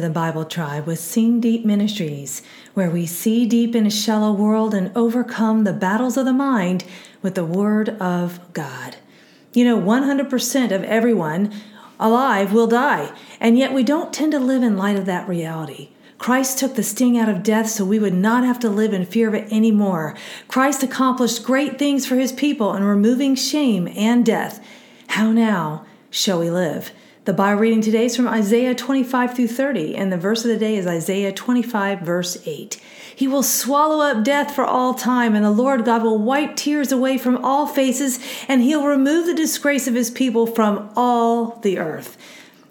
Bible Tribe with Seeing Deep Ministries, where we see deep in a shallow world and overcome the battles of the mind with the Word of God. You know, 100% of everyone alive will die, and yet we don't tend to live in light of that reality. Christ took the sting out of death so we would not have to live in fear of it anymore. Christ accomplished great things for his people in removing shame and death. How now shall we live? The Bible reading today is from Isaiah 25 through 30, and the verse of the day is Isaiah 25, verse 8. He will swallow up death for all time, and the Lord God will wipe tears away from all faces, and he'll remove the disgrace of his people from all the earth.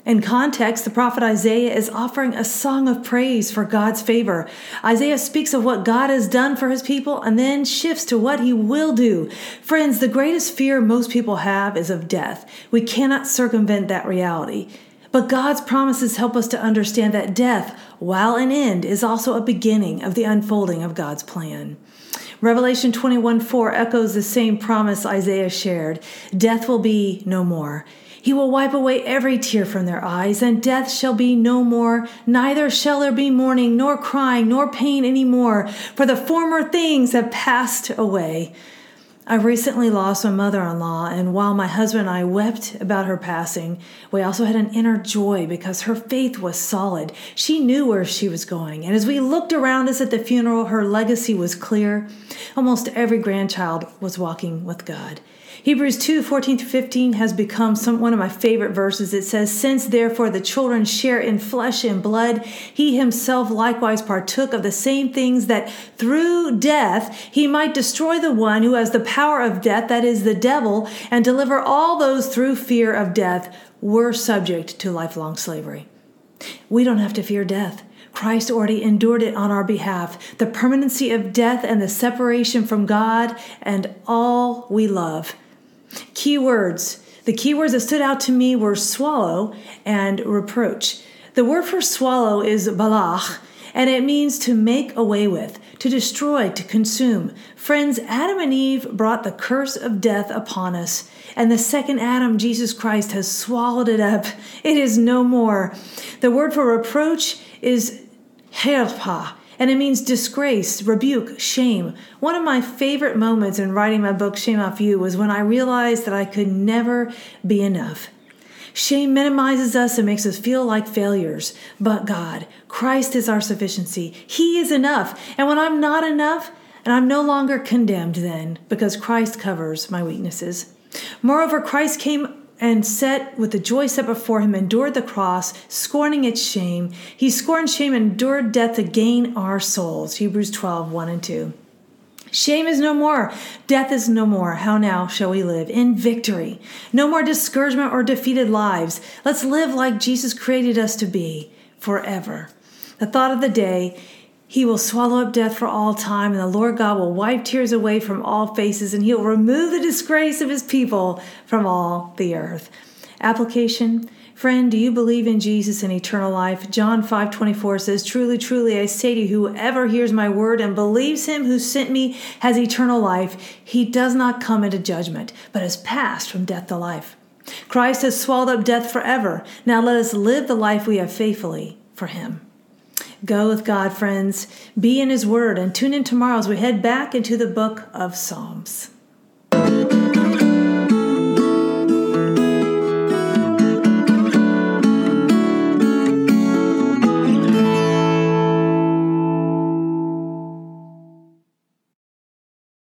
In context, the prophet Isaiah is offering a song of praise for God's favor. Isaiah speaks of what God has done for his people and then shifts to what he will do. Friends, the greatest fear most people have is of death. We cannot circumvent that reality. But God's promises help us to understand that death, while an end, is also a beginning of the unfolding of God's plan. Revelation 21 4 echoes the same promise Isaiah shared death will be no more. He will wipe away every tear from their eyes, and death shall be no more. Neither shall there be mourning, nor crying, nor pain any more, for the former things have passed away. I recently lost my mother in law, and while my husband and I wept about her passing, we also had an inner joy because her faith was solid. She knew where she was going, and as we looked around us at the funeral, her legacy was clear. Almost every grandchild was walking with God. Hebrews 2 14 to 15 has become some, one of my favorite verses. It says, Since therefore the children share in flesh and blood, he himself likewise partook of the same things that through death he might destroy the one who has the power of death, that is the devil, and deliver all those through fear of death were subject to lifelong slavery. We don't have to fear death. Christ already endured it on our behalf. The permanency of death and the separation from God and all we love. Keywords. The keywords that stood out to me were swallow and reproach. The word for swallow is balach, and it means to make away with, to destroy, to consume. Friends, Adam and Eve brought the curse of death upon us, and the second Adam, Jesus Christ, has swallowed it up. It is no more. The word for reproach is herpa, and it means disgrace, rebuke, shame. One of my favorite moments in writing my book, Shame Off You, was when I realized that I could never be enough. Shame minimizes us and makes us feel like failures. But God, Christ is our sufficiency. He is enough. And when I'm not enough, and I'm no longer condemned then, because Christ covers my weaknesses. Moreover, Christ came and set with the joy set before him, endured the cross, scorning its shame. He scorned shame, and endured death to gain our souls. Hebrews 12, 1 and 2. Shame is no more. Death is no more. How now shall we live? In victory. No more discouragement or defeated lives. Let's live like Jesus created us to be forever. The thought of the day he will swallow up death for all time, and the Lord God will wipe tears away from all faces, and he will remove the disgrace of his people from all the earth. Application Friend, do you believe in Jesus and eternal life? John 5 24 says, Truly, truly, I say to you, whoever hears my word and believes him who sent me has eternal life. He does not come into judgment, but has passed from death to life. Christ has swallowed up death forever. Now let us live the life we have faithfully for him. Go with God, friends. Be in His Word and tune in tomorrow as we head back into the book of Psalms.